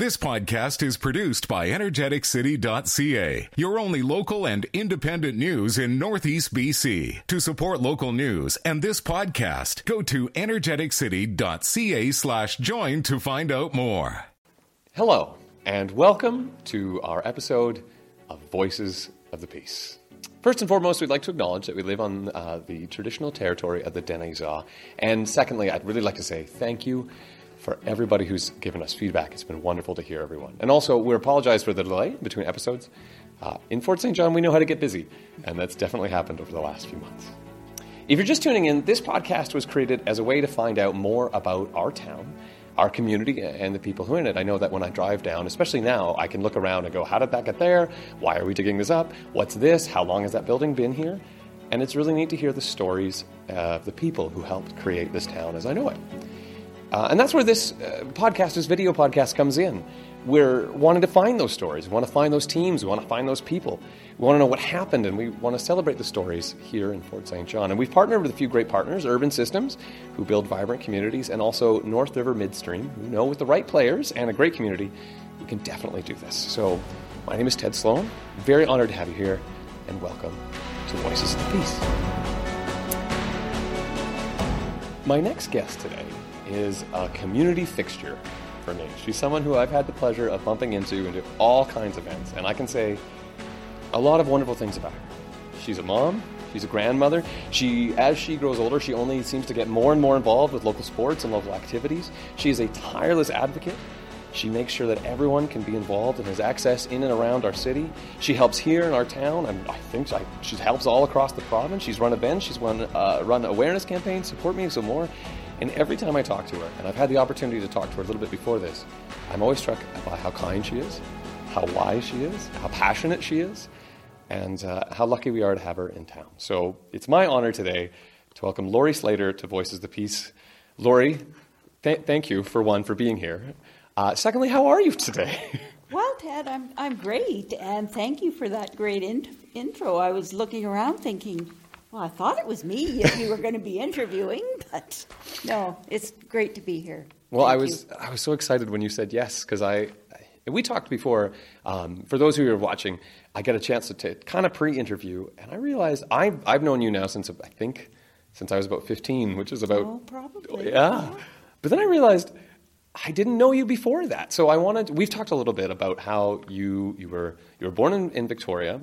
This podcast is produced by energeticcity.ca, your only local and independent news in Northeast BC. To support local news and this podcast, go to energeticcity.ca slash join to find out more. Hello, and welcome to our episode of Voices of the Peace. First and foremost, we'd like to acknowledge that we live on uh, the traditional territory of the Dane-zaa. And secondly, I'd really like to say thank you for everybody who's given us feedback. It's been wonderful to hear everyone. And also, we apologize for the delay between episodes. Uh, in Fort St. John, we know how to get busy, and that's definitely happened over the last few months. If you're just tuning in, this podcast was created as a way to find out more about our town, our community, and the people who are in it. I know that when I drive down, especially now, I can look around and go, how did that get there? Why are we digging this up? What's this? How long has that building been here? And it's really neat to hear the stories of the people who helped create this town as I know it. Uh, and that's where this uh, podcast, this video podcast, comes in. We're wanting to find those stories. We want to find those teams. We want to find those people. We want to know what happened, and we want to celebrate the stories here in Fort St. John. And we've partnered with a few great partners Urban Systems, who build vibrant communities, and also North River Midstream, who know with the right players and a great community, we can definitely do this. So, my name is Ted Sloan. Very honored to have you here, and welcome to Voices of the Peace. My next guest today is a community fixture for me. She's someone who I've had the pleasure of bumping into into all kinds of events, and I can say a lot of wonderful things about her. She's a mom, she's a grandmother. She, as she grows older, she only seems to get more and more involved with local sports and local activities. She is a tireless advocate. She makes sure that everyone can be involved and has access in and around our city. She helps here in our town, and I think she helps all across the province. She's run events, she's run, uh, run awareness campaigns, support me, some more. And every time I talk to her, and I've had the opportunity to talk to her a little bit before this, I'm always struck by how kind she is, how wise she is, how passionate she is, and uh, how lucky we are to have her in town. So it's my honor today to welcome Lori Slater to Voices the Peace. Lori, th- thank you for one for being here. Uh, secondly, how are you today? Well, Ted, I'm, I'm great, and thank you for that great in- intro. I was looking around thinking, well, I thought it was me if you were going to be interviewing, but no, it's great to be here. Well, Thank I was you. I was so excited when you said yes because I, I, we talked before. Um, for those who are watching, I got a chance to t- kind of pre-interview, and I realized I I've known you now since I think since I was about fifteen, which is about oh, probably yeah. yeah. But then I realized I didn't know you before that. So I wanted. We've talked a little bit about how you you were you were born in, in Victoria,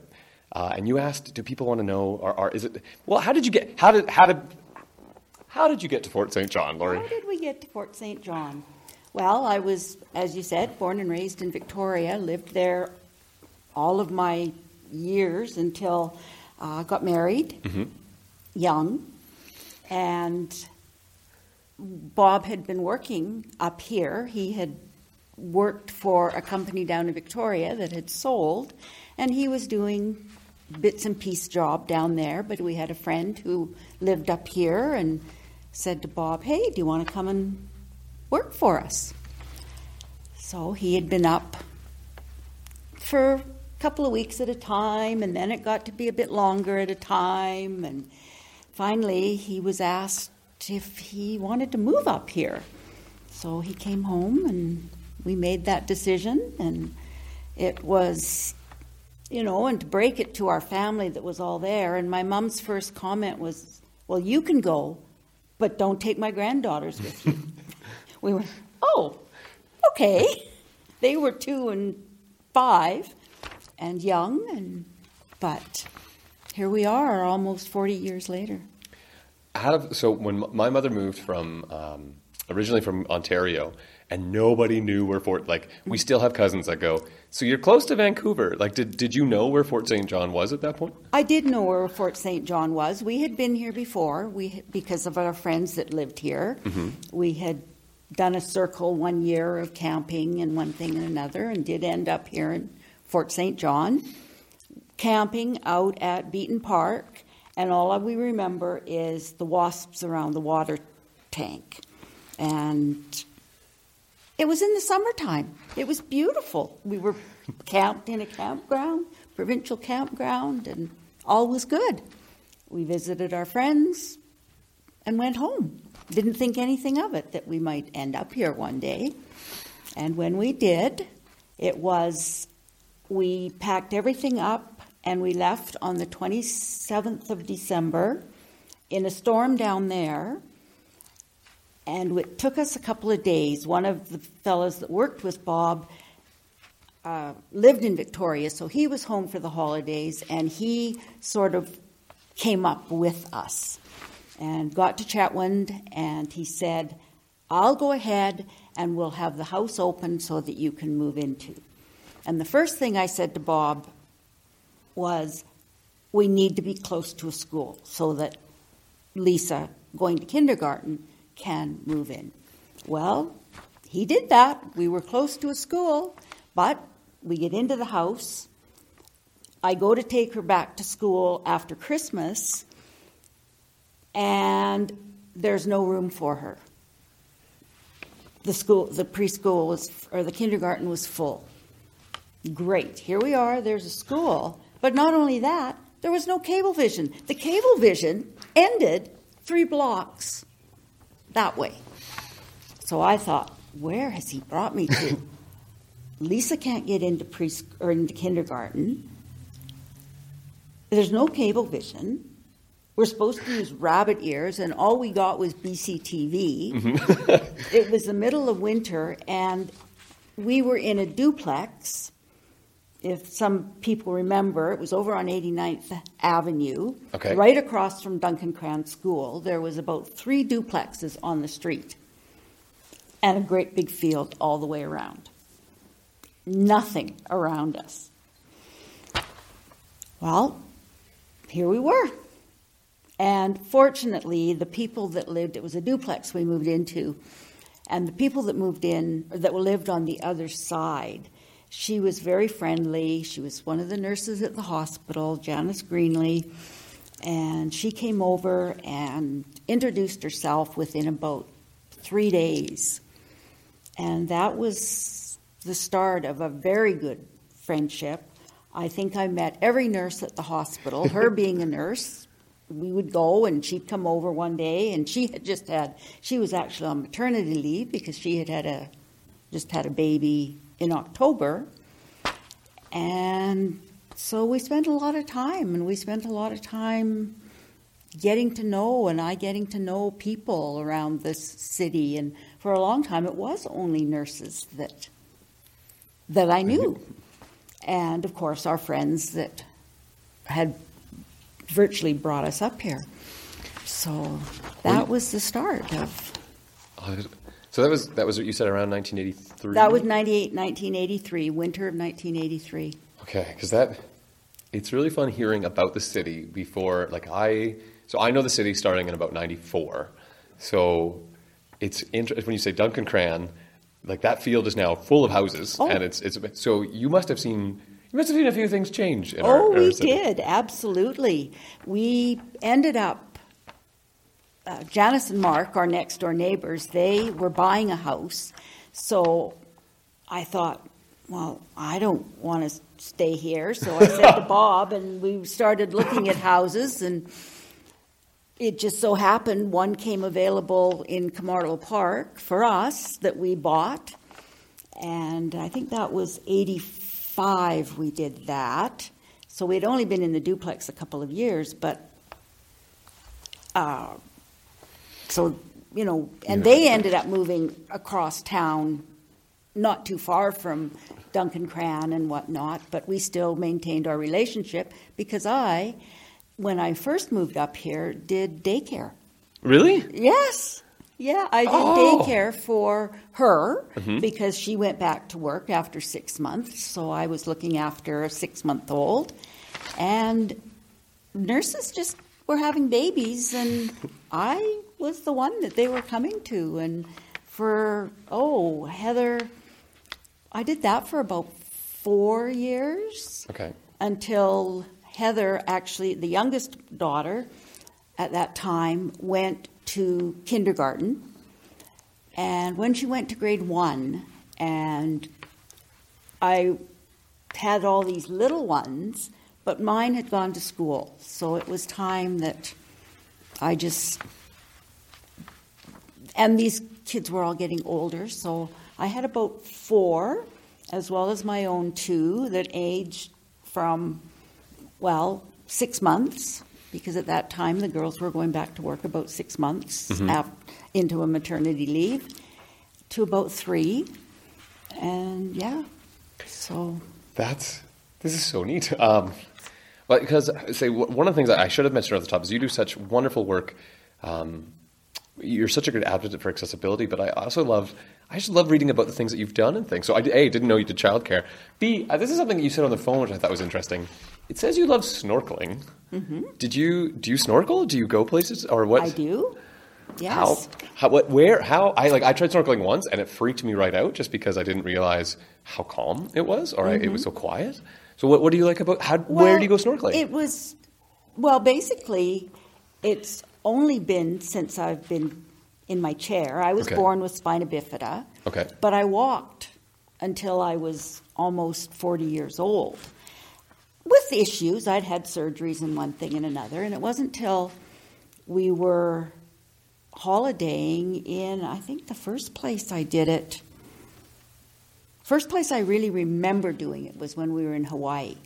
uh, and you asked, do people want to know, or, or, is it, well, how did you get, how did, how did, how did you get to Fort St. John, Lori? How did we get to Fort St. John? Well, I was, as you said, born and raised in Victoria, lived there all of my years until I uh, got married mm-hmm. young. And Bob had been working up here. He had worked for a company down in Victoria that had sold, and he was doing bits and piece job down there, but we had a friend who lived up here and said to Bob, Hey, do you want to come and work for us? So he had been up for a couple of weeks at a time, and then it got to be a bit longer at a time, and finally he was asked if he wanted to move up here. So he came home and we made that decision, and it was you know, and to break it to our family that was all there. And my mom's first comment was, Well, you can go, but don't take my granddaughters with you. we went, Oh, okay. They were two and five and young, and but here we are almost 40 years later. How so when my mother moved from um, originally from Ontario, and nobody knew where Fort. Like we still have cousins that go. So you're close to Vancouver. Like, did did you know where Fort St. John was at that point? I did know where Fort St. John was. We had been here before. We because of our friends that lived here. Mm-hmm. We had done a circle one year of camping and one thing and another, and did end up here in Fort St. John, camping out at Beatton Park. And all we remember is the wasps around the water tank. And it was in the summertime. It was beautiful. We were camped in a campground, provincial campground, and all was good. We visited our friends and went home. Didn't think anything of it that we might end up here one day. And when we did, it was, we packed everything up and we left on the 27th of December in a storm down there. And it took us a couple of days. One of the fellows that worked with Bob uh, lived in Victoria, so he was home for the holidays, and he sort of came up with us and got to Chetwynd, and he said, I'll go ahead and we'll have the house open so that you can move into. And the first thing I said to Bob was, We need to be close to a school so that Lisa, going to kindergarten, can move in. Well, he did that. We were close to a school, but we get into the house. I go to take her back to school after Christmas, and there's no room for her. The school, the preschool was, or the kindergarten was full. Great, here we are. There's a school, but not only that, there was no cable vision. The cable vision ended three blocks that way. So I thought, where has he brought me to? Lisa can't get into pre or into kindergarten. There's no cable vision. We're supposed to use rabbit ears, and all we got was BCTV. Mm-hmm. it was the middle of winter, and we were in a duplex. If some people remember, it was over on 89th Avenue, okay. right across from Duncan Cran School. There was about three duplexes on the street, and a great big field all the way around nothing around us. Well, here we were. And fortunately, the people that lived, it was a duplex we moved into, and the people that moved in, or that lived on the other side, she was very friendly. She was one of the nurses at the hospital, Janice Greenley, and she came over and introduced herself within about three days. And that was the start of a very good friendship. I think I met every nurse at the hospital, her being a nurse. We would go and she'd come over one day and she had just had, she was actually on maternity leave because she had had a, just had a baby in October. And so we spent a lot of time and we spent a lot of time getting to know and I getting to know people around this city. And for a long time, it was only nurses that that I knew. And of course, our friends that had virtually brought us up here. So that was the start of. So that was that was what you said around 1983. That was 98, 1983, winter of 1983. Okay, because that it's really fun hearing about the city before. Like I, so I know the city starting in about 94. So it's interesting when you say Duncan Cran like that field is now full of houses, oh. and it's it's so you must have seen you must have seen a few things change. oh, our, we did absolutely. We ended up. Uh, Janice and Mark, our next door neighbors, they were buying a house, so I thought, well, I don't want to stay here. So I said to Bob, and we started looking at houses and it just so happened one came available in Camardo Park for us that we bought. And I think that was 85 we did that. So we'd only been in the duplex a couple of years, but uh, so, you know, and they ended up moving across town, not too far from Duncan Cran and whatnot, but we still maintained our relationship because I when I first moved up here, did daycare. Really? Yes. Yeah, I did oh. daycare for her mm-hmm. because she went back to work after six months. So I was looking after a six month old. And nurses just were having babies, and I was the one that they were coming to. And for, oh, Heather, I did that for about four years. Okay. Until Heather, actually, the youngest daughter at that time, went to kindergarten. And when she went to grade one, and I had all these little ones, but mine had gone to school. So it was time that I just. And these kids were all getting older, so I had about four, as well as my own two, that aged from, well, six months, because at that time the girls were going back to work about six months af- into a maternity leave, to about three. And yeah, so That's this is so neat. Um, well, because say one of the things I should have mentioned at the top is you do such wonderful work. Um, you're such a good advocate for accessibility, but I also love I just love reading about the things that you've done and things. So I a didn't know you did childcare. B uh, this is something that you said on the phone which I thought was interesting. It says you love snorkeling. Did you do you snorkel? Do you go places or what? I do. Yes. How? How? What? Where? How? I like. I tried snorkeling once, and it freaked me right out, just because I didn't realize how calm it was, or I, it was so quiet. So, what? What do you like about? How? where do you go snorkeling? It was, well, basically, it's only been since I've been in my chair. I was Okay. born with spina bifida. Okay. But I walked until I was almost 40 years old. With issues, I'd had surgeries and one thing and another, and it wasn't till we were holidaying in, I think the first place I did it, first place I really remember doing it was when we were in Hawaii.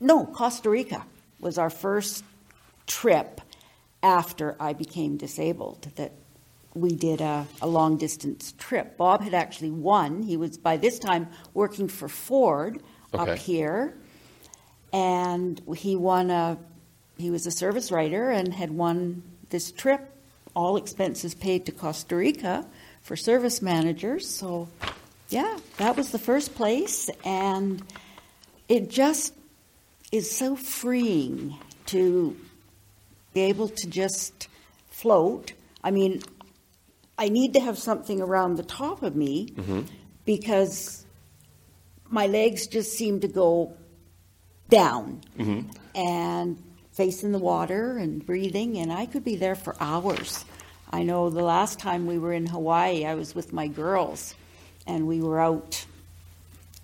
No, Costa Rica was our first trip after I became disabled that we did a, a long distance trip. Bob had actually won. He was by this time working for Ford Okay. up here. And he won a he was a service writer and had won this trip, all expenses paid to Costa Rica for service managers. So yeah, that was the first place and it just is so freeing to be able to just float. I mean, I need to have something around the top of me because my legs just seem to go down and facing the water and breathing, and I could be there for hours. I know the last time we were in Hawaii, I was with my girls, and we were out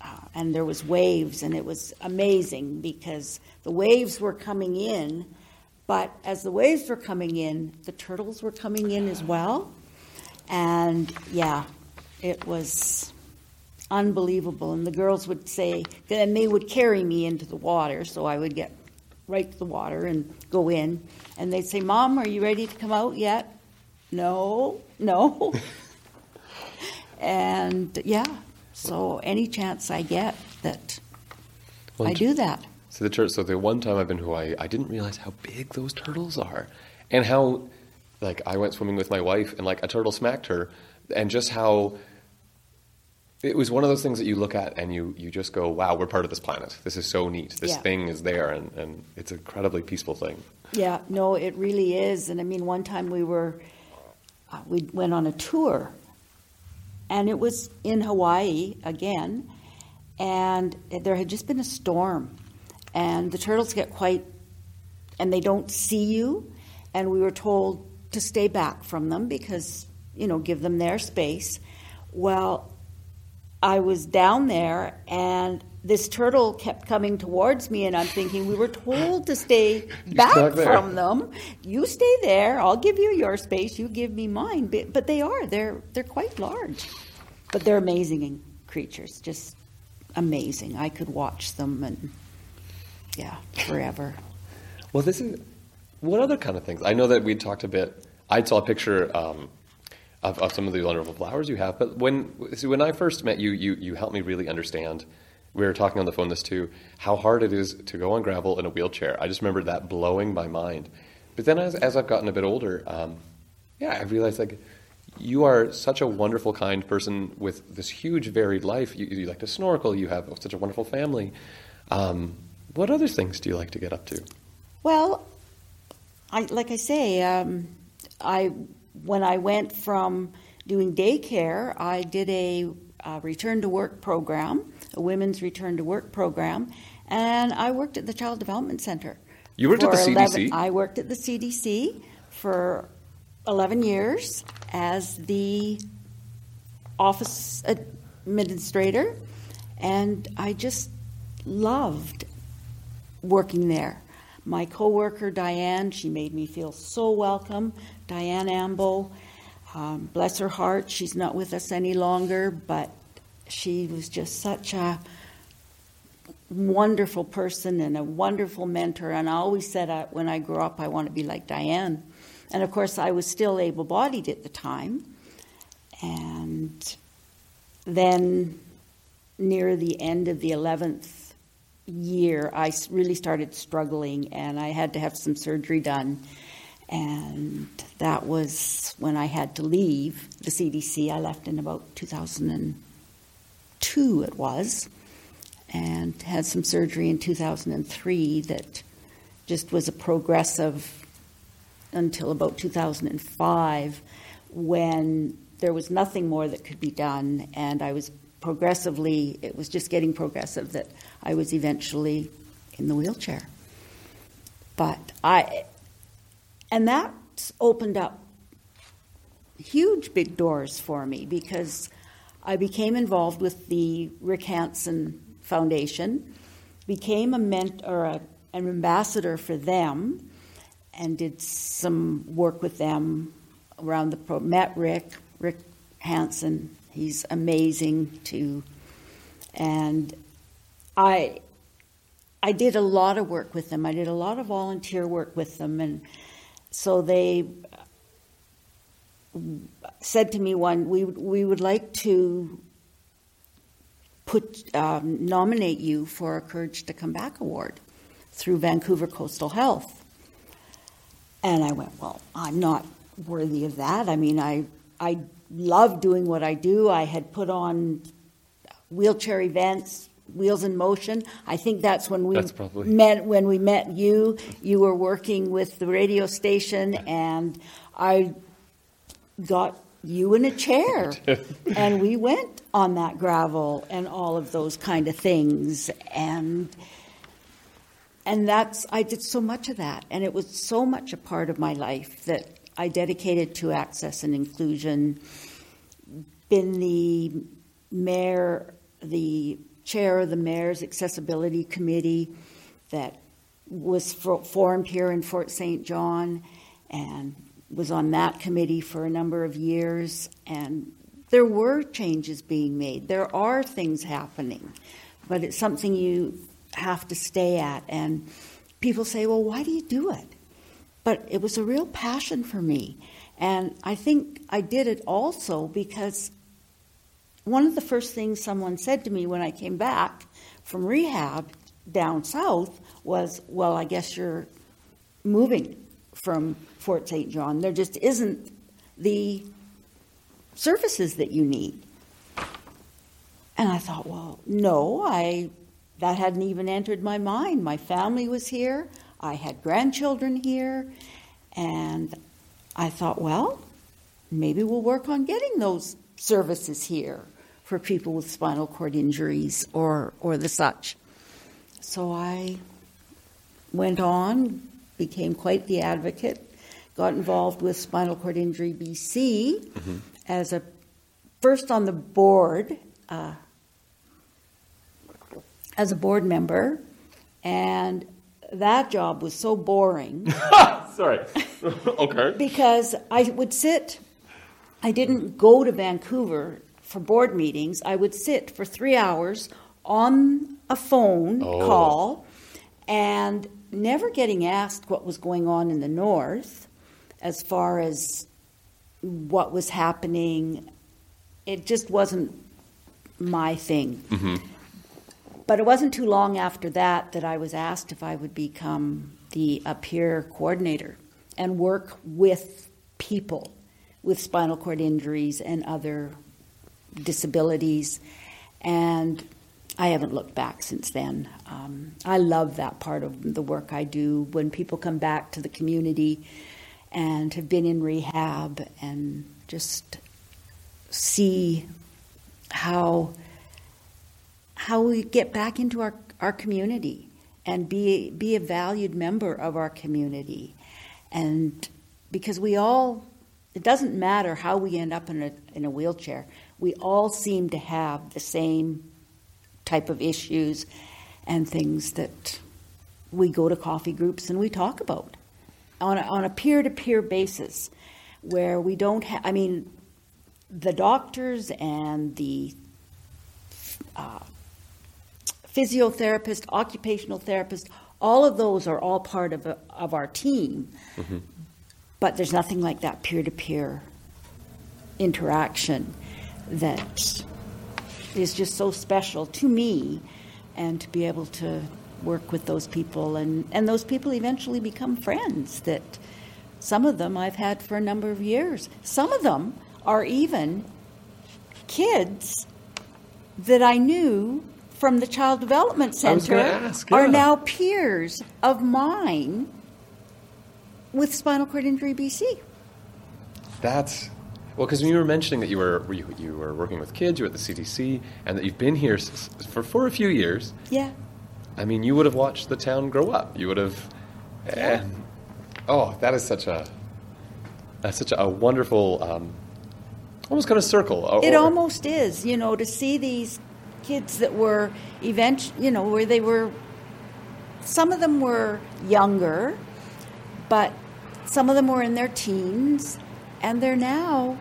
uh, and there was waves and it was amazing because the waves were coming in but as the waves were coming in the turtles were coming in as well. And yeah it was unbelievable. And the girls would say and they would carry me into the water. So i would get right to the water and go in. And they'd say mom are you ready to come out yet? No no. And yeah, so any chance I get that Well, I do that. So the tur- so the one time I've been to Hawaii, I didn't realize how big those turtles are, and how like I went swimming with my wife and like a turtle smacked her, and just how it was one of those things that you look at and you you just go, wow, we're part of this planet. This is so neat. This Yeah. thing is there, and and it's an incredibly peaceful thing. Yeah, no, it really is. And I mean, one time we were, uh, we went on a tour, and it was in Hawaii again, and there had just been a storm, and the turtles get quite, and they don't see you, and we were told to stay back from them because, you know, give them their space. Well, I was down there and this turtle kept coming towards me and I'm thinking we were told to stay back from them. You stay there. I'll give you your space. You give me mine. But, but they are. They're they're quite large. But they're amazing creatures. Just amazing. I could watch them and yeah, forever. Well, this is what other kind of things? I know that we talked a bit. I saw a picture um, of, of some of the wonderful flowers you have, but when when I first met you, you you helped me really understand. We were talking on the phone this too, how hard it is to go on gravel in a wheelchair. I just remember that blowing my mind. But then as, as I've gotten a bit older, um, yeah, I realized like you are such a wonderful, kind person with this huge, varied life. You, you like to snorkel. You have such a wonderful family. Um, what other things do you like to get up to? Well, I like I say, um, I when I went from doing daycare, I did a, uh return to work program, a women's return to work program, and I worked at the Child Development Center. You worked at the for CDC? I worked at the CDC for 11 years as the office administrator, and I just loved working there. My coworker Diane, she made me feel so welcome. Diane Ambo, Um, bless her heart, she's not with us any longer, but she was just such a wonderful person and a wonderful mentor. And I always said uh, when I grew up, I want to be like Diane. And of course, I was still able bodied at the time. And then near the end of the 11th year, I really started struggling and I had to have some surgery done. And that was when I had to leave the CDC. I left in about 2002, it was, and had some surgery in 2003 that just was a progressive until about 2005 when there was nothing more that could be done, and I was progressively, it was just getting progressive that I was eventually in the wheelchair. But I, and that opened up huge big doors for me because I became involved with the Rick Hansen Foundation, became a mentor, a, an ambassador for them, and did some work with them around the pro. Met Rick, Rick Hansen. He's amazing too, and I I did a lot of work with them. I did a lot of volunteer work with them, and so they said to me one, we we would like to put um, nominate you for a Courage to Come Back award through Vancouver Coastal Health. And I went, well, I'm not worthy of that. I mean, I I love doing what I do. I had put on wheelchair events, Wheels in Motion. I think that's when we That's probably- met. When we met you, you were working with the radio station, and I got you in a chair, and we went on that gravel and all of those kind of things, and and that's I did so much of that, and it was so much a part of my life that I dedicated to access and inclusion. Been the mayor, the chair of the mayor's accessibility committee that was for, formed here in Fort St. John, and was on that committee for a number of years, and there were changes being made. There are things happening, but it's something you have to stay at. And people say, well, why do you do it? But it was a real passion for me. And I think I did it also because one of the first things someone said to me when I came back from rehab down south was, Well, I guess you're moving from Fort St. John. There just isn't the services that you need. And I thought, Well, no, I that hadn't even entered my mind. My family was here, I had grandchildren here, and I thought, well, maybe we'll work on getting those services here for people with spinal cord injuries or, or the such. So I went on, became quite the advocate, got involved with Spinal Cord Injury BC as a first on the board uh, as a board member, and that job was so boring Sorry. okay. because I would sit. I didn't go to Vancouver for board meetings. I would sit for three hours on a phone Oh. call and never getting asked what was going on in the north as far as what was happening. It just wasn't my thing. Mm-hmm. But it wasn't too long after that that I was asked if I would become the a peer coordinator and work with people with spinal cord injuries and other disabilities. And I haven't looked back since then. Um, I love that part of the work I do when people come back to the community and have been in rehab and just see how how we get back into our, our community and be be a valued member of our community and because we all it doesn't matter how we end up in a in a wheelchair we all seem to have the same type of issues and things that we go to coffee groups and we talk about on a, on a peer-to-peer basis where we don't have, I mean, the doctors and the uh, physiotherapist, occupational therapist, all of those are all part of, a, of our team. Mm-hmm. But there's nothing like that peer to peer interaction that is just so special to me and to be able to work with those people and, and those people eventually become friends that some of them I've had for a number of years. Some of them are even kids that I knew from the Child Development Center ask, yeah. are now peers of mine with spinal cord injury BC. That's well, because you were mentioning that you were you, you, were working with kids, you were at the CDC, and that you've been here for for a few years. Yeah. I mean, you would have watched the town grow up. You would have. Yeah. And, oh, that is such a that's such a, wonderful, um, almost kind of circle. Or, it almost is, you know, to see these kids that were event, you know, where they were. Some of them were younger, but some of them were in their teens and they're now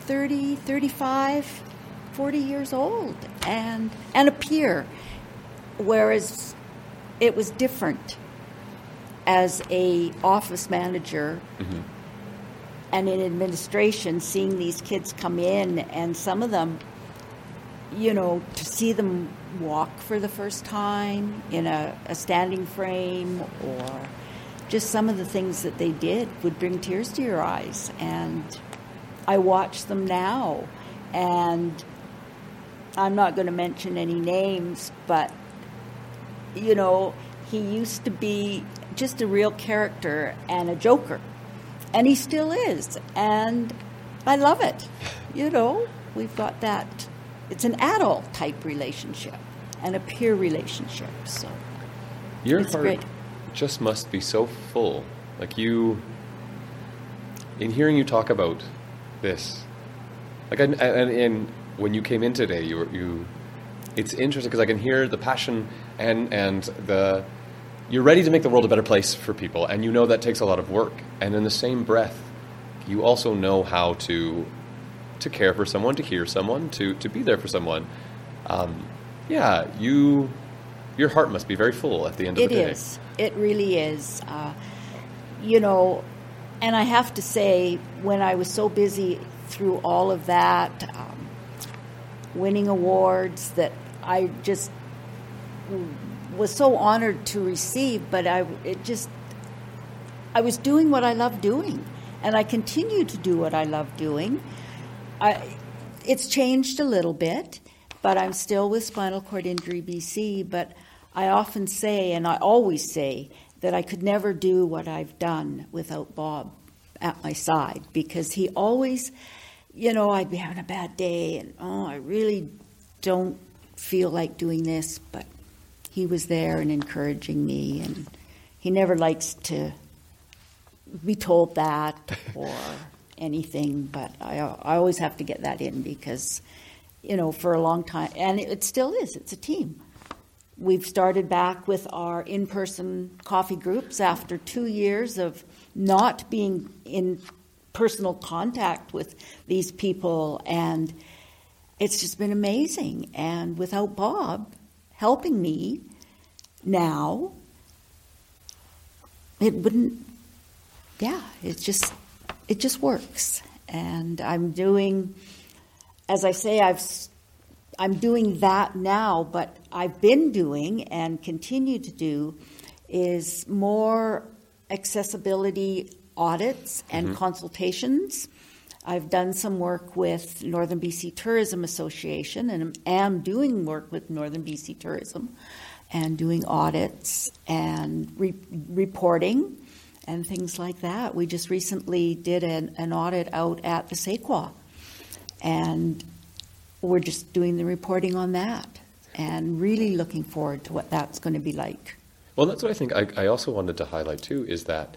30, 35, 40 years old and, and a peer. Whereas it was different as a office manager mm-hmm. and in administration seeing these kids come in and some of them you know to see them walk for the first time in a, a standing frame or just some of the things that they did would bring tears to your eyes. And I watch them now. And I'm not going to mention any names, but, you know, he used to be just a real character and a joker. And he still is. And I love it. You know, we've got that. It's an adult type relationship and a peer relationship. So Your it's heart, great just must be so full. Like you, in hearing you talk about this, like and, and, when you came in today, you were you. It's interesting because I can hear the passion and and the. You're ready to make the world a better place for people, and you know that takes a lot of work. And in the same breath, you also know how to to care for someone, to hear someone, to to be there for someone. Um, yeah, you your heart must be very full at the end of it the day. It is. It really is. Uh, you know, and I have to say, when I was so busy through all of that, um, winning awards that I just was so honored to receive, but I it just I was doing what I love doing, and I continue to do what I love doing. I, it's changed a little bit, but I'm still with Spinal Cord Injury BC. But I often say, and I always say, that I could never do what I've done without Bob at my side because he always, you know, I'd be having a bad day and, oh, I really don't feel like doing this, but he was there and encouraging me, and he never likes to be told that or anything, but I, I always have to get that in because, you know, for a long time, and it still is, it's a team. We've started back with our in person coffee groups after two years of not being in personal contact with these people, and it's just been amazing. And without Bob helping me now, it wouldn't, yeah, it just, it just works. And I'm doing, as I say, I've I'm doing that now, but I've been doing and continue to do is more accessibility audits and mm-hmm. consultations. I've done some work with Northern BC Tourism Association and am doing work with Northern BC Tourism and doing audits and re- reporting and things like that. We just recently did an, an audit out at the Sequoia and we're just doing the reporting on that and really looking forward to what that's going to be like. Well, that's what I think. I, I also wanted to highlight too is that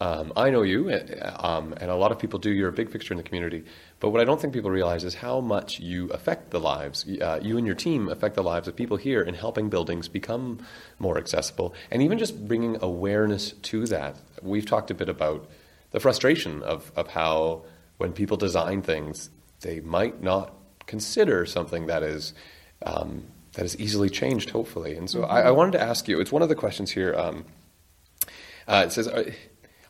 um, I know you, uh, um, and a lot of people do. You're a big fixture in the community. But what I don't think people realize is how much you affect the lives. Uh, you and your team affect the lives of people here in helping buildings become more accessible, and even just bringing awareness to that. We've talked a bit about the frustration of, of how when people design things, they might not consider something that is um, that is easily changed, hopefully. And so mm-hmm. I, I, wanted to ask you. It's one of the questions here. Um, uh, it says.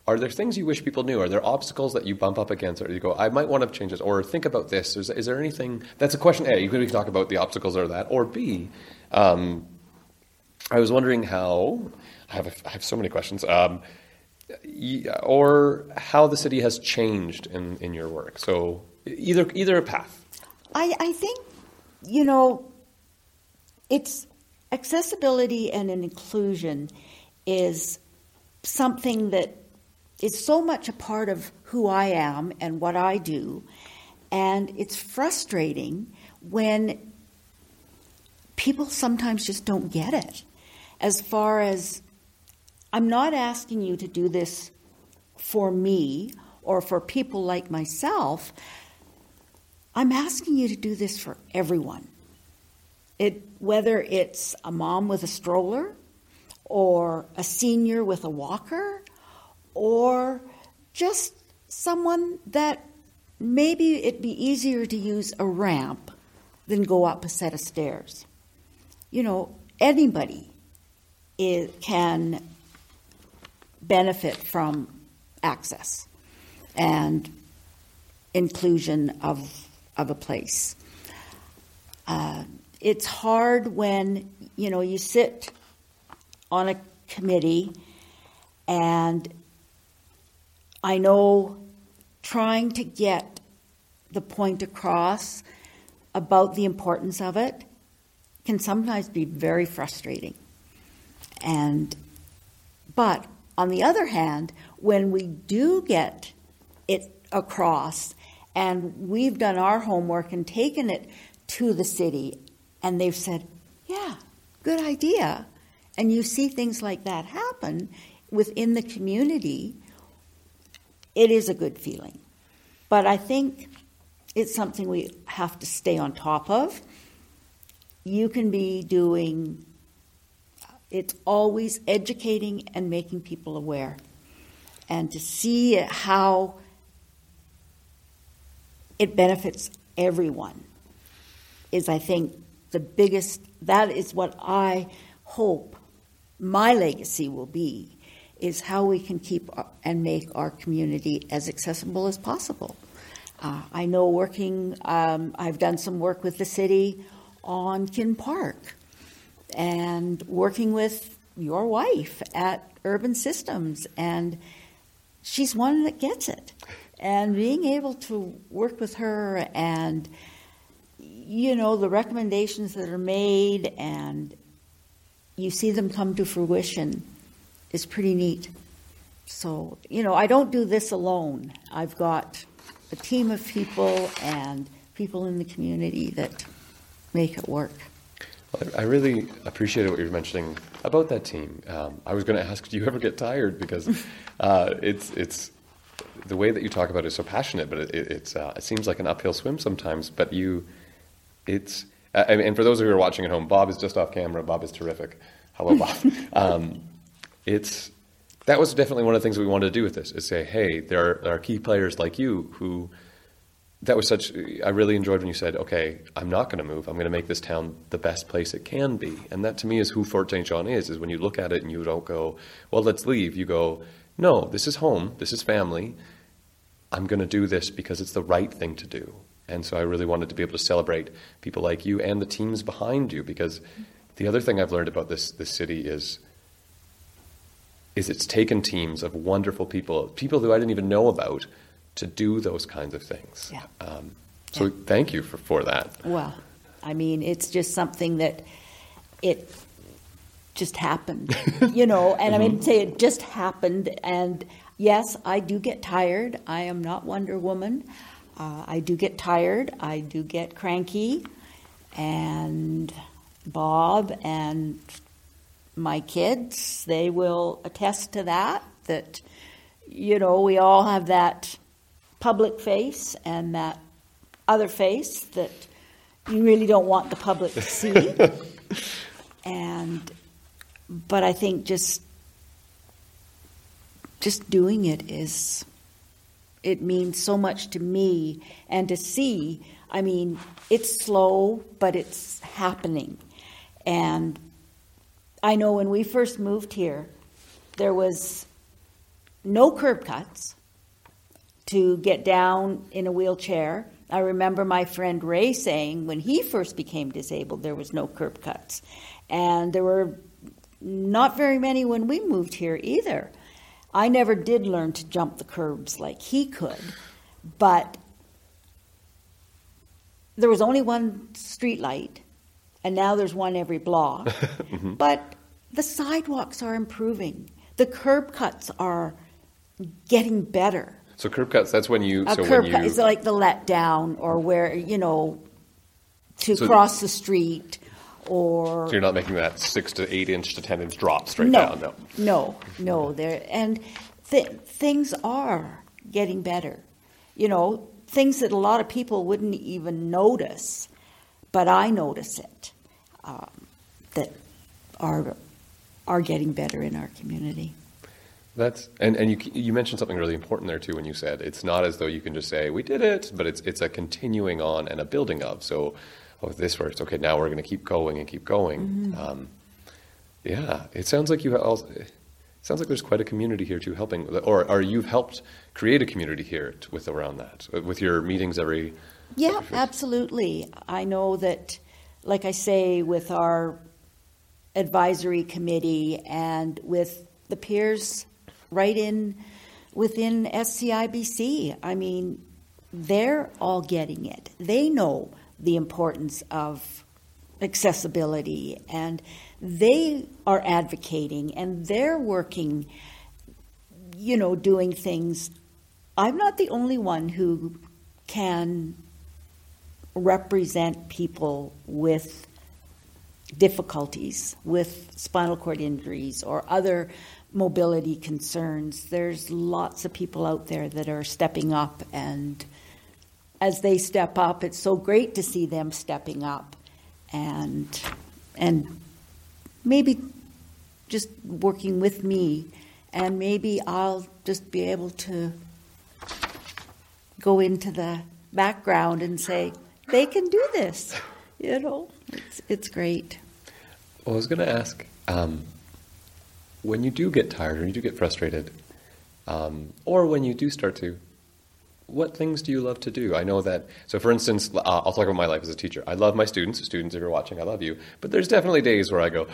Are there things you wish people knew? Are there obstacles that you bump up against, or you go, I might want to change this, or think about this? Is, is there anything? That's a question A. You can talk about the obstacles or that, or B. Um, I was wondering how. I have, a, I have so many questions. Um, or how the city has changed in, in your work. So either either a path. I, I think you know it's accessibility and inclusion is something that is so much a part of who I am and what I do, and it's frustrating when people sometimes just don't get it. As far as I'm not asking you to do this for me or for people like myself. I'm asking you to do this for everyone. It, whether it's a mom with a stroller, or a senior with a walker, or just someone that maybe it'd be easier to use a ramp than go up a set of stairs. You know, anybody can benefit from access and inclusion of, of a place. Uh, it's hard when you know you sit on a committee and I know trying to get the point across about the importance of it can sometimes be very frustrating. And but on the other hand, when we do get it across and we've done our homework and taken it to the city and they've said, yeah, good idea, and you see things like that happen within the community, it is a good feeling. But I think it's something we have to stay on top of. You can be doing it's always educating and making people aware. And to see how it benefits everyone is, I think, the biggest, that is what I hope my legacy will be, is how we can keep and make our community as accessible as possible. Uh, I know working, um, I've done some work with the city on Kin Park and working with your wife at Urban Systems, and she's one that gets it. And being able to work with her and you know the recommendations that are made and you see them come to fruition is pretty neat. So, you know, I don't do this alone. I've got a team of people and people in the community that make it work. I really appreciated what you were mentioning about that team. Um, I was going to ask, do you ever get tired? Because uh, it's it's the way that you talk about it is so passionate, but it, it's uh, it seems like an uphill swim sometimes. But you, it's uh, and for those of you who are watching at home, Bob is just off camera. Bob is terrific. Hello, Bob. um, it's that was definitely one of the things we wanted to do with this is say, hey, there are, there are key players like you who that was such i really enjoyed when you said okay i'm not going to move i'm going to make this town the best place it can be and that to me is who fort st john is is when you look at it and you don't go well let's leave you go no this is home this is family i'm going to do this because it's the right thing to do and so i really wanted to be able to celebrate people like you and the teams behind you because the other thing i've learned about this this city is is it's taken teams of wonderful people people who i didn't even know about to do those kinds of things. Yeah. Um, so yeah. thank you for, for that. Well, I mean, it's just something that it just happened, you know, and mm-hmm. I mean, mm-hmm. say it just happened. And yes, I do get tired. I am not Wonder Woman. Uh, I do get tired. I do get cranky. And Bob and my kids, they will attest to that, that, you know, we all have that public face and that other face that you really don't want the public to see. and but I think just just doing it is it means so much to me and to see. I mean, it's slow, but it's happening. And I know when we first moved here, there was no curb cuts to get down in a wheelchair. I remember my friend Ray saying when he first became disabled, there was no curb cuts. And there were not very many when we moved here either. I never did learn to jump the curbs like he could, but there was only one street light, and now there's one every block. mm-hmm. But the sidewalks are improving. The curb cuts are getting better. So curb cuts, that's when you. A so curb when cut is like the let down or where, you know, to so, cross the street or. So you're not making that six to eight inch to 10 inch drop straight no, down, no. No, no. There, and th- things are getting better. You know, things that a lot of people wouldn't even notice, but I notice it, um, that are, are getting better in our community. That's and, and you you mentioned something really important there too when you said it's not as though you can just say we did it, but it's it's a continuing on and a building of. So, oh, this works. Okay, now we're going to keep going and keep going. Mm-hmm. Um, yeah, it sounds like you also. sounds like there's quite a community here too, helping, or or you've helped create a community here with around that with your meetings every. Yeah, every absolutely. I know that, like I say, with our advisory committee and with the peers right in within SCIBC. I mean, they're all getting it. They know the importance of accessibility and they are advocating and they're working, you know, doing things. I'm not the only one who can represent people with difficulties, with spinal cord injuries or other mobility concerns. There's lots of people out there that are stepping up, and as they step up, it's so great to see them stepping up, and and maybe just working with me, and maybe I'll just be able to go into the background and say they can do this. You know, it's it's great. I was going to ask. Um, when you do get tired, or you do get frustrated, um, or when you do start to, what things do you love to do? I know that. So, for instance, uh, I'll talk about my life as a teacher. I love my students. Students, if you're watching, I love you. But there's definitely days where I go,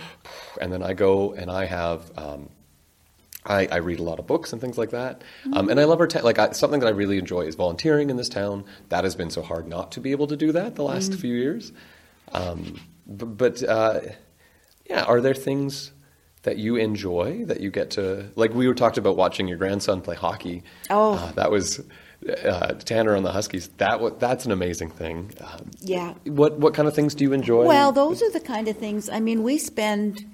and then I go and I have. Um, I, I, read a lot of books and things like that, mm-hmm. um, and I love our town. Like I, something that I really enjoy is volunteering in this town. That has been so hard not to be able to do that the last mm-hmm. few years. Um, but, but uh, yeah, are there things that you enjoy that you get to like we were talked about watching your grandson play hockey oh uh, that was uh, Tanner on the Huskies that w- that's an amazing thing. Yeah. What what kind of things do you enjoy? Well those are the kind of things I mean we spend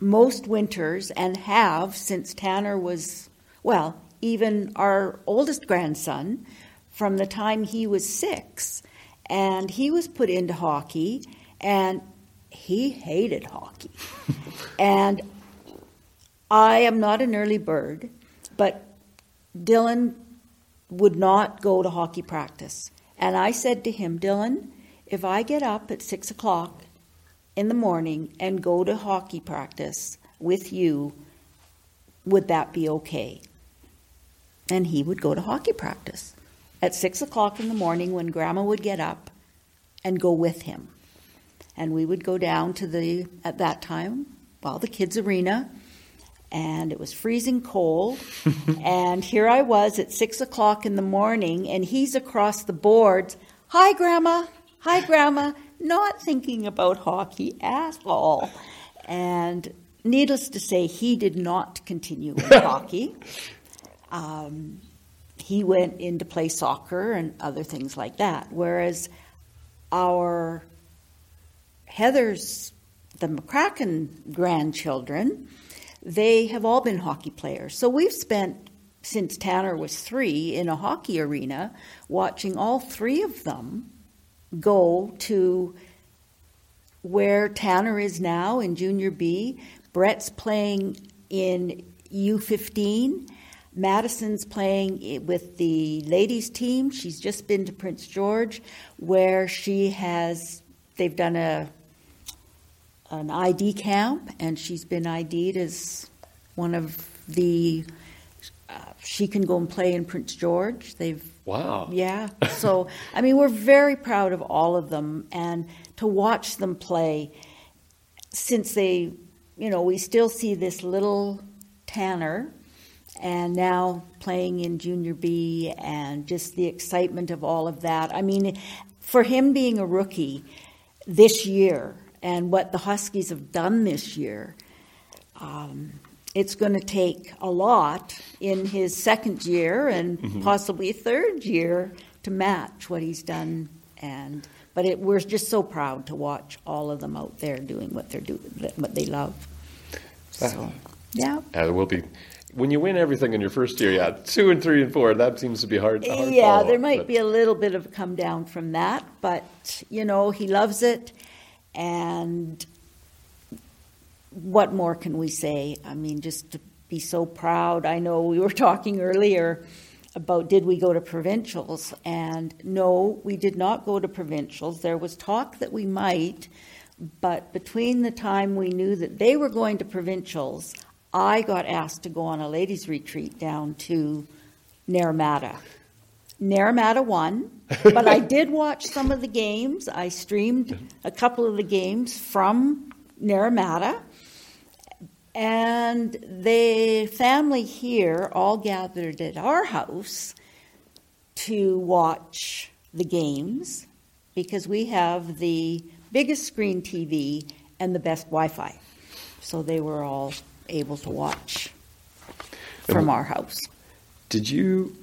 most winters and have since Tanner was well even our oldest grandson from the time he was 6 and he was put into hockey and he hated hockey. and I am not an early bird, but Dylan would not go to hockey practice. And I said to him, Dylan, if I get up at six o'clock in the morning and go to hockey practice with you, would that be okay? And he would go to hockey practice at six o'clock in the morning when grandma would get up and go with him and we would go down to the at that time well the kids arena and it was freezing cold. And here i was at six o'clock in the morning and he's across the boards hi grandma. Hi grandma. Not thinking about hockey at all. And needless to say he did not continue with hockey. Um, he went in to play soccer and other things like that. Whereas our Heather's, the McCracken grandchildren, they have all been hockey players. So we've spent, since Tanner was three, in a hockey arena watching all three of them go to where Tanner is now in Junior B. Brett's playing in U15. Madison's playing with the ladies' team. She's just been to Prince George, where she has. They've done a an ID camp, and she's been ID'd as one of the. Uh, she can go and play in Prince George. They've Wow. yeah. So, I mean, we're very proud of all of them and to watch them play since they, you know, we still see this little Tanner and now playing in Junior B and just the excitement of all of that. I mean, for him being a rookie this year and what the Huskies have done this year, um, it's going to take a lot in his second year and Mm-hmm. possibly third year to match what he's done. And but it, we're just so proud to watch all of them out there doing what they're doing, what they love. So, yeah. Uh, it will be. When you win everything in your first year, yeah, two and three and four, that seems to be hard. hard Yeah, there might but- be a little bit of a come down from that, but you know, he loves it and what more can we say? I mean, just to be so proud. I know we were talking earlier about did we go to provincials and no, we did not go to provincials. There was talk that we might, but between the time we knew that they were going to provincials, I got asked to go on a ladies retreat down to Naramata. Naramata won, but I did watch some of the games. I streamed a couple of the games from Naramata. And the family here all gathered at our house to watch the games because we have the biggest screen TV and the best Wi Fi. So they were all able to watch from our house. Did you?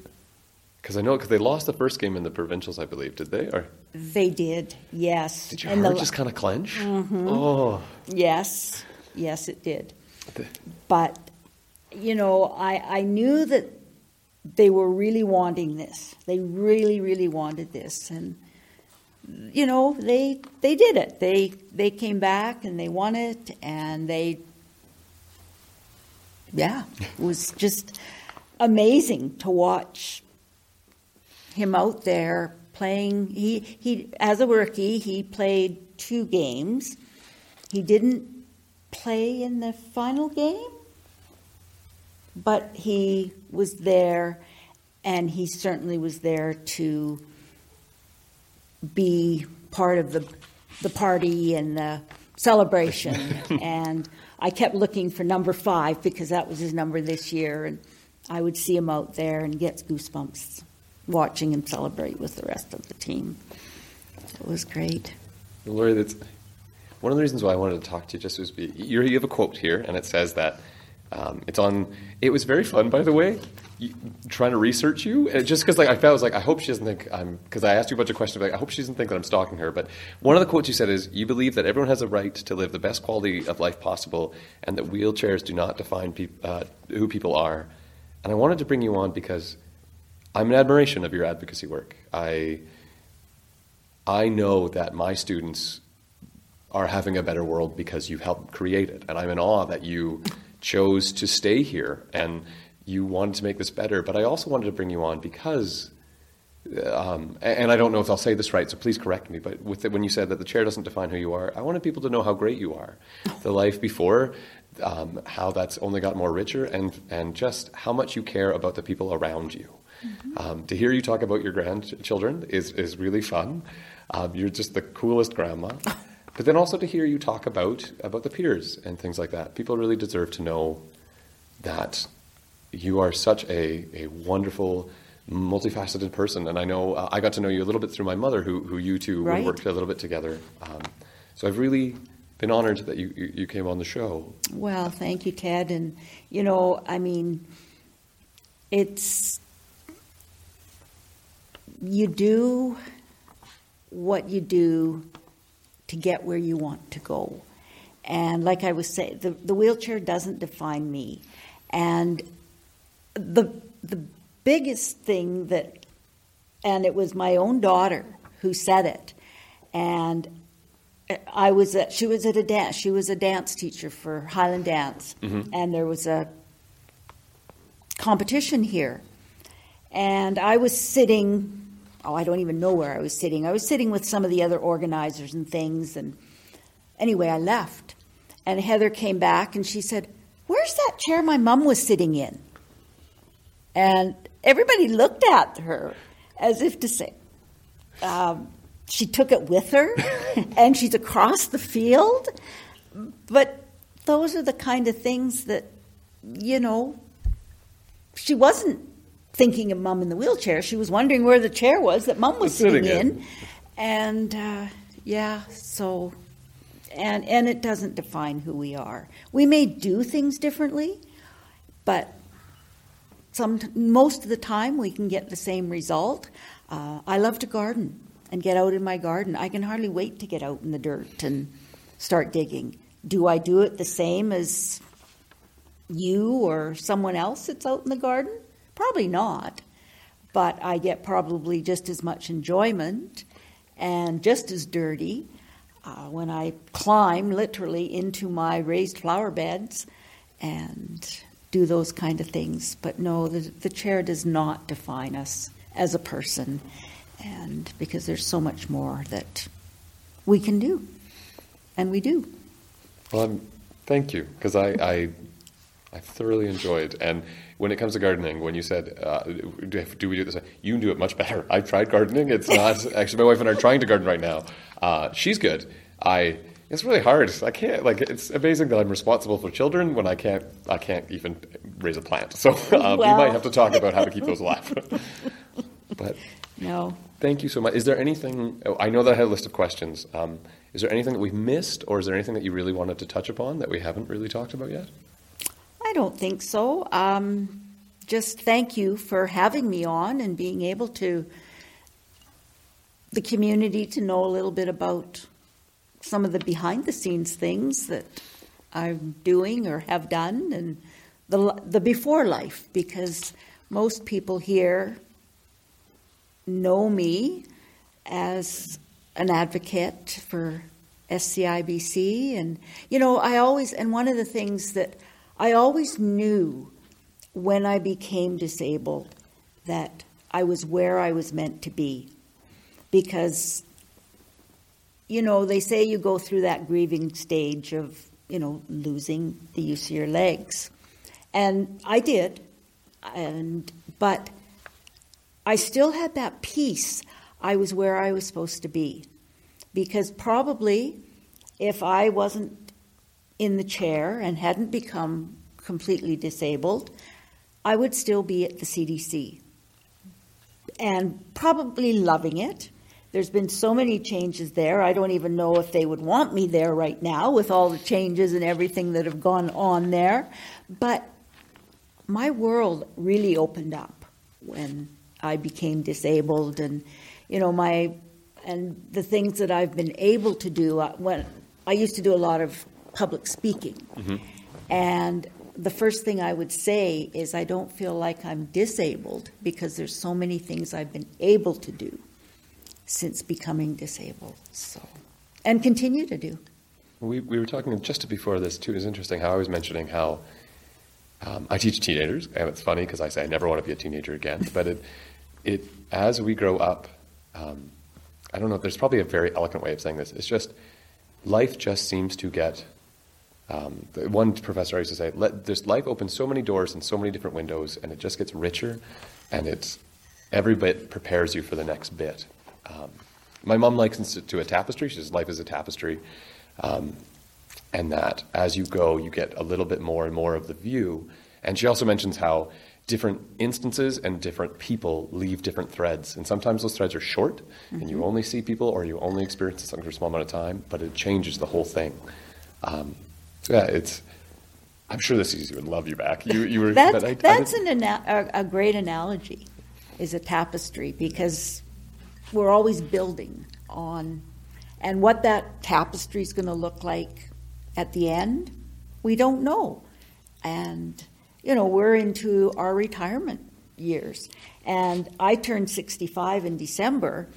Because I know because they lost the first game in the provincials, I believe. Did they? Or They did, yes. did your And heart the- just kind of clench? Mm-hmm. Oh, Yes, yes, it did. The- But, you know, I, I knew that they were really wanting this. They really, really wanted this. And, you know, they, they did it. They, they came back and they won it and they, yeah, it was just amazing to watch him out there playing. He, he, as a rookie, he played two games. He didn't play in the final game, but he was there, and he certainly was there to be part of the the party and the celebration. and I kept looking for number five because that was his number this year, and I would see him out there and get goosebumps watching him celebrate with the rest of the team. It was great. Lori, that's one of the reasons why I wanted to talk to you. Just was be you have a quote here, and it says that um, it's on. It was very fun, by the way. You, trying to research you, and just because like I felt I was like I hope she doesn't think I'm because I asked you a bunch of questions. Like I hope she doesn't think that I'm stalking her. But one of the quotes you said is you believe that everyone has a right to live the best quality of life possible, and that wheelchairs do not define uh, who people are. And I wanted to bring you on because I'm in admiration of your advocacy work. I I know that my students are having a better world because you helped create it. And I'm in awe that you chose to stay here and you wanted to make this better. But I also wanted to bring you on because, um, and I don't know if I'll say this right, so please correct me, but with the, when you said that the chair doesn't define who you are, I wanted people to know how great you are. The life before, um, how that's only got more richer, and, and just how much you care about the people around you. Um, to hear you talk about your grandchildren is, is really fun. Um, you're just the coolest grandma. But then also to hear you talk about about the peers and things like that. People really deserve to know that you are such a, a wonderful, multifaceted person. And I know uh, I got to know you a little bit through my mother, who, who you two Right. worked a little bit together. Um, so I've really been honored that you, you, you came on the show. Well, thank you, Ted. And, you know, I mean, it's, you do what you do to get where you want to go. And like I was saying, the, the wheelchair doesn't define me. And the, the biggest thing that, and it was my own daughter who said it, and I was at, she was at a dance, she was a dance teacher for Highland Dance, mm-hmm. and there was a competition here. And I was sitting, oh, I don't even know where I was sitting. I was sitting with some of the other organizers and things. And anyway, I left. And Heather came back and she said, Where's that chair my mom was sitting in? And everybody looked at her as if to say, um, she took it with her and she's across the field. But those are the kind of things that, you know, she wasn't thinking of mom in the wheelchair. She was wondering where the chair was that mom was sitting, sitting, in. in. And uh, yeah, so, and, and it doesn't define who we are. We may do things differently, but some, most of the time we can get the same result. Uh, I love to garden and get out in my garden. I can hardly wait to get out in the dirt and start digging. Do I do it the same as you or someone else that's out in the garden? Probably not. But I get probably just as much enjoyment and just as dirty uh, when I climb literally into my raised flower beds and do those kind of things. But no, the, the chair does not define us as a person and because there's so much more that we can do, and we do. Well, I'm, thank you, because I, I, I thoroughly enjoyed. And when it comes to gardening, when you said, uh, do, do, we do this? You do it much better. I've tried gardening. It's not actually my wife and I are trying to garden right now. Uh, she's good. I. It's really hard. I can't like. It's amazing that I'm responsible for children when I can't. I can't even raise a plant. So uh, well. we might have to talk about how to keep those alive. but no, Thank you so much. Is there anything, oh, I know that I had a list of questions. Um, is there anything that we've missed, or is there anything that you really wanted to touch upon that we haven't really talked about yet? I don't think so. Um, just thank you for having me on and being able to, the community to know a little bit about some of the behind the scenes things that I'm doing or have done and the, the before life, because most people here know me as an advocate for SCIBC. And, you know, I always, and one of the things that I always knew when I became disabled that I was where I was meant to be. Because, you know, they say you go through that grieving stage of, you know, losing the use of your legs. And I did. And, but I still had that peace. I was where I was supposed to be. Because probably if I wasn't in the chair and hadn't become completely disabled, I would still be at the CDC and probably loving it. There's been so many changes there. I don't even know if they would want me there right now with all the changes and everything that have gone on there. But my world really opened up when I became disabled, and you know my and the things that I've been able to do. Uh, when I used to do a lot of public speaking, mm-hmm. and the first thing I would say is I don't feel like I'm disabled because there's so many things I've been able to do since becoming disabled. So, and continue to do. We, we were talking just before this too. It's interesting how I was mentioning how um, I teach teenagers, and it's funny because I say I never want to be a teenager again. But it, it as we grow up, um, I don't know. There's probably a very eloquent way of saying this. It's just life just seems to get. Um, one professor I used to say, Let, "This life opens so many doors and so many different windows, and it just gets richer, and it's every bit prepares you for the next bit." Um, my mom likens it to a tapestry. She says life is a tapestry, um, and that as you go, you get a little bit more and more of the view. And she also mentions how different instances and different people leave different threads. And sometimes those threads are short, mm-hmm. and you mm-hmm. only see people or you only experience something for a small amount of time, but it changes the whole thing. Um, yeah, it's. I'm sure the you would love you back. You, you were. that's I, that's I an ana- a, a great analogy, is a tapestry because we're always building on, and what that tapestry is going to look like at the end, we don't know, and you know, we're into our retirement years. And I turned 65 in December,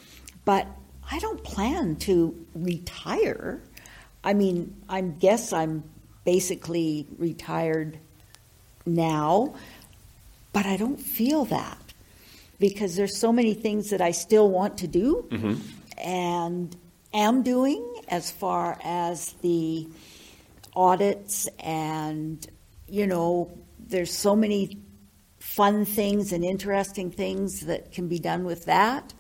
but I don't plan to retire. I mean, I guess I'm basically retired now, but I don't feel that because there's so many things that I still want to do Mm-hmm. and am doing as far as the audits and you know there's so many fun things and interesting things that can be done with that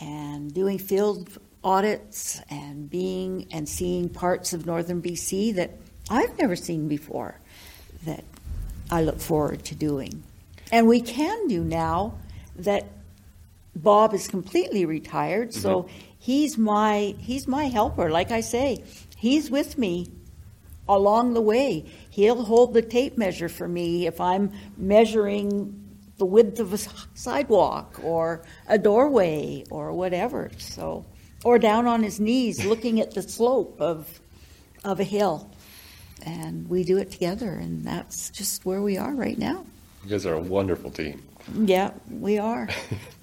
and doing field audits and being and seeing parts of northern BC that I've never seen before that I look forward to doing. And we can do now that Bob is completely retired, so mm-hmm. he's my he's my helper. Like I say, he's with me along the way. He'll hold the tape measure for me if I'm measuring the width of a sidewalk or a doorway or whatever. So, or down on his knees looking at the slope of of a hill, and we do it together. And that's just where we are right now. You guys are a wonderful team. Yeah, we are.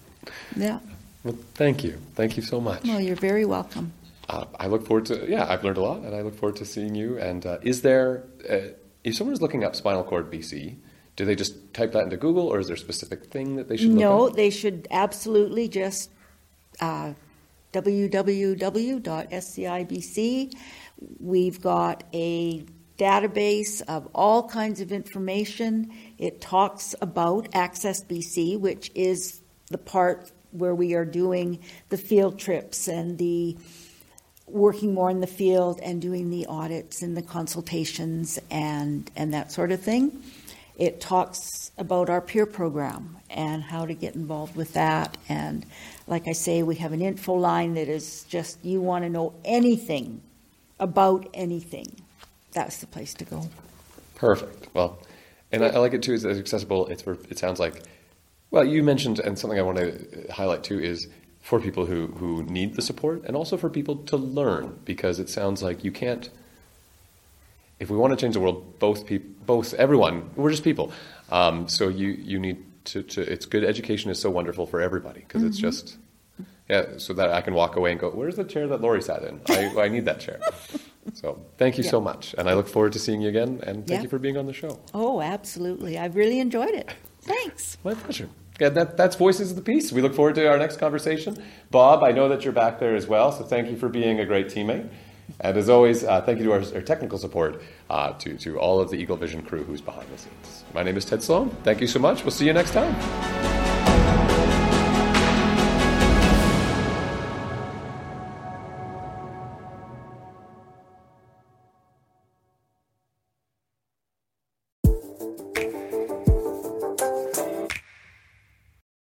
yeah. Well, thank you. Thank you so much. Well, you're very welcome. Uh, I look forward to, yeah, I've learned a lot and I look forward to seeing you. And uh, is there, uh, if someone's looking up spinal cord BC, do they just type that into Google or is there a specific thing that they should No, up? they should absolutely just uh, www.scibc. We've got a database of all kinds of information. It talks about Access BC, which is the part where we are doing the field trips and the working more in the field and doing the audits and the consultations and, and that sort of thing. It talks about our peer program and how to get involved with that. And like I say, we have an info line that is just, you want to know anything about anything, that's the place to go. Perfect. Well, and I, I like it too. It's accessible. It's for, it sounds like, well, you mentioned, and something I want to highlight too is for people who, who need the support and also for people to learn because it sounds like you can't, if we want to change the world, both people, both everyone, we're just people. Um, so you, you need to, to, it's good. Education is so wonderful for everybody because it's just, yeah, so that I can walk away and go, where's the chair that Lori sat in? I, I need that chair. So thank you so much. And I look forward to seeing you again. And thank Yeah. you for being on the show. Oh, absolutely. I've really enjoyed it. Thanks. My pleasure. Yeah, that, that's Voices of the Peace. We look forward to our next conversation. Bob, I know that you're back there as well, so thank you for being a great teammate. And as always, uh, thank you to our, our technical support, uh, to, to all of the Eagle Vision crew who's behind the scenes. My name is Ted Sloan. Thank you so much. We'll see you next time.